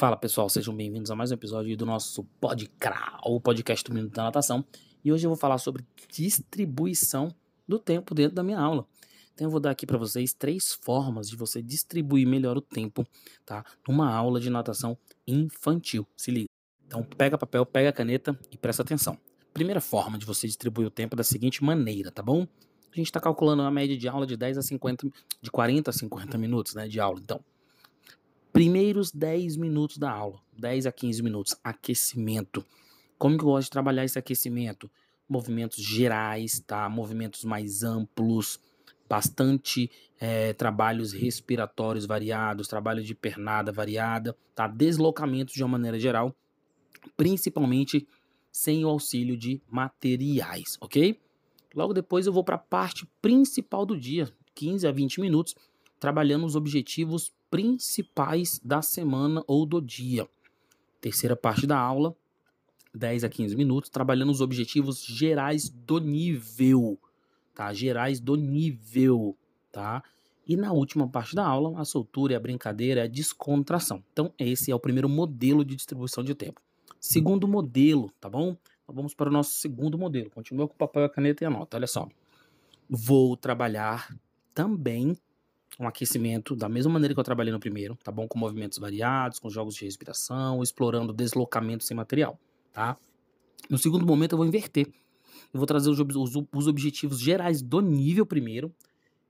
Fala pessoal, sejam bem-vindos a mais um episódio do nosso Podcra, podcast do Minuto da Natação. E hoje eu vou falar sobre distribuição do tempo dentro da minha aula. Então eu vou dar aqui para vocês três formas de você distribuir melhor o tempo, tá? Numa aula de natação infantil. Se liga. Então pega papel, pega caneta e presta atenção. Primeira forma de você distribuir o tempo da seguinte maneira, tá bom? A gente está calculando uma média de aula de 10 a 50, de 40 a 50 minutos, né, de aula. Então, primeiros 10 minutos da aula, 10 a 15 minutos, aquecimento. Como que eu gosto de trabalhar esse aquecimento? Movimentos gerais, tá? Movimentos mais amplos, bastante é, trabalhos respiratórios variados, trabalho de pernada variada, tá? Deslocamentos de uma maneira geral, principalmente sem o auxílio de materiais, ok? Logo depois eu vou para a parte principal do dia, 15 a 20 minutos, trabalhando os objetivos principais da semana ou do dia. Terceira parte da aula, 10 a 15 minutos, trabalhando os objetivos gerais do nível, tá? Gerais do nível, tá? E na última parte da aula, a soltura, a brincadeira, a descontração. Então, esse é o primeiro modelo de distribuição de tempo. Segundo modelo, tá bom? Então, vamos para o nosso segundo modelo. Continua com o papel, a caneta e anota. Olha só. Vou trabalhar também um aquecimento da mesma maneira que eu trabalhei no primeiro, tá bom? Com movimentos variados, com jogos de respiração, explorando deslocamento sem material, tá? No segundo momento eu vou inverter. Eu vou trazer os, os, os objetivos gerais do nível primeiro,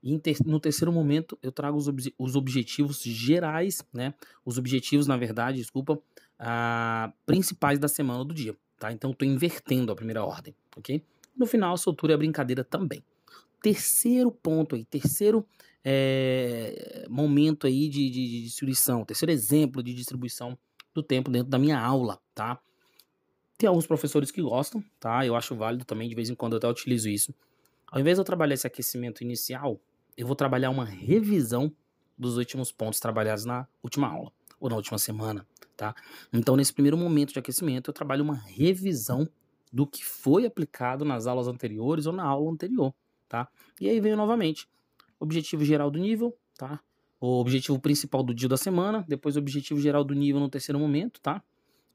e no terceiro momento eu trago os, os, objetivos gerais, né? Os objetivos, na verdade, desculpa, ah, principais da semana ou do dia, tá? Então eu tô invertendo a primeira ordem, ok? No final, a soltura e a brincadeira também. Terceiro ponto aí, terceiro é, momento aí de, de, de distribuição, terceiro exemplo de distribuição do tempo dentro da minha aula, tá? Tem alguns professores que gostam, tá? Eu acho válido também, de vez em quando eu até utilizo isso. Ao invés de eu trabalhar esse aquecimento inicial, eu vou trabalhar uma revisão dos últimos pontos trabalhados na última aula ou na última semana, tá? Então, nesse primeiro momento de aquecimento, eu trabalho uma revisão do que foi aplicado nas aulas anteriores ou na aula anterior, tá? E aí venho novamente objetivo geral do nível, tá? O objetivo principal do dia da semana, depois o objetivo geral do nível no terceiro momento, tá?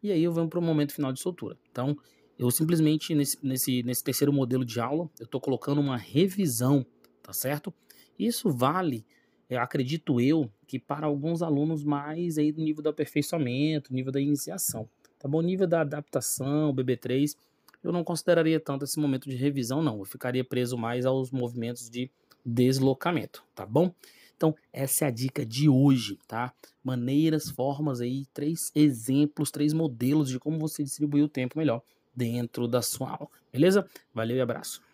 E aí eu venho para o momento final de soltura. Então, eu simplesmente, nesse, nesse, nesse terceiro modelo de aula, eu estou colocando uma revisão, tá certo? Isso vale, eu acredito eu, que para alguns alunos mais aí do nível do aperfeiçoamento, nível da iniciação, tá bom? Nível da adaptação, BB3, eu não consideraria tanto esse momento de revisão, não. Eu ficaria preso mais aos movimentos de deslocamento, tá bom? Então, essa é a dica de hoje, tá? Maneiras, formas aí, três exemplos, três modelos de como você distribuir o tempo melhor dentro da sua aula, beleza? Valeu e abraço.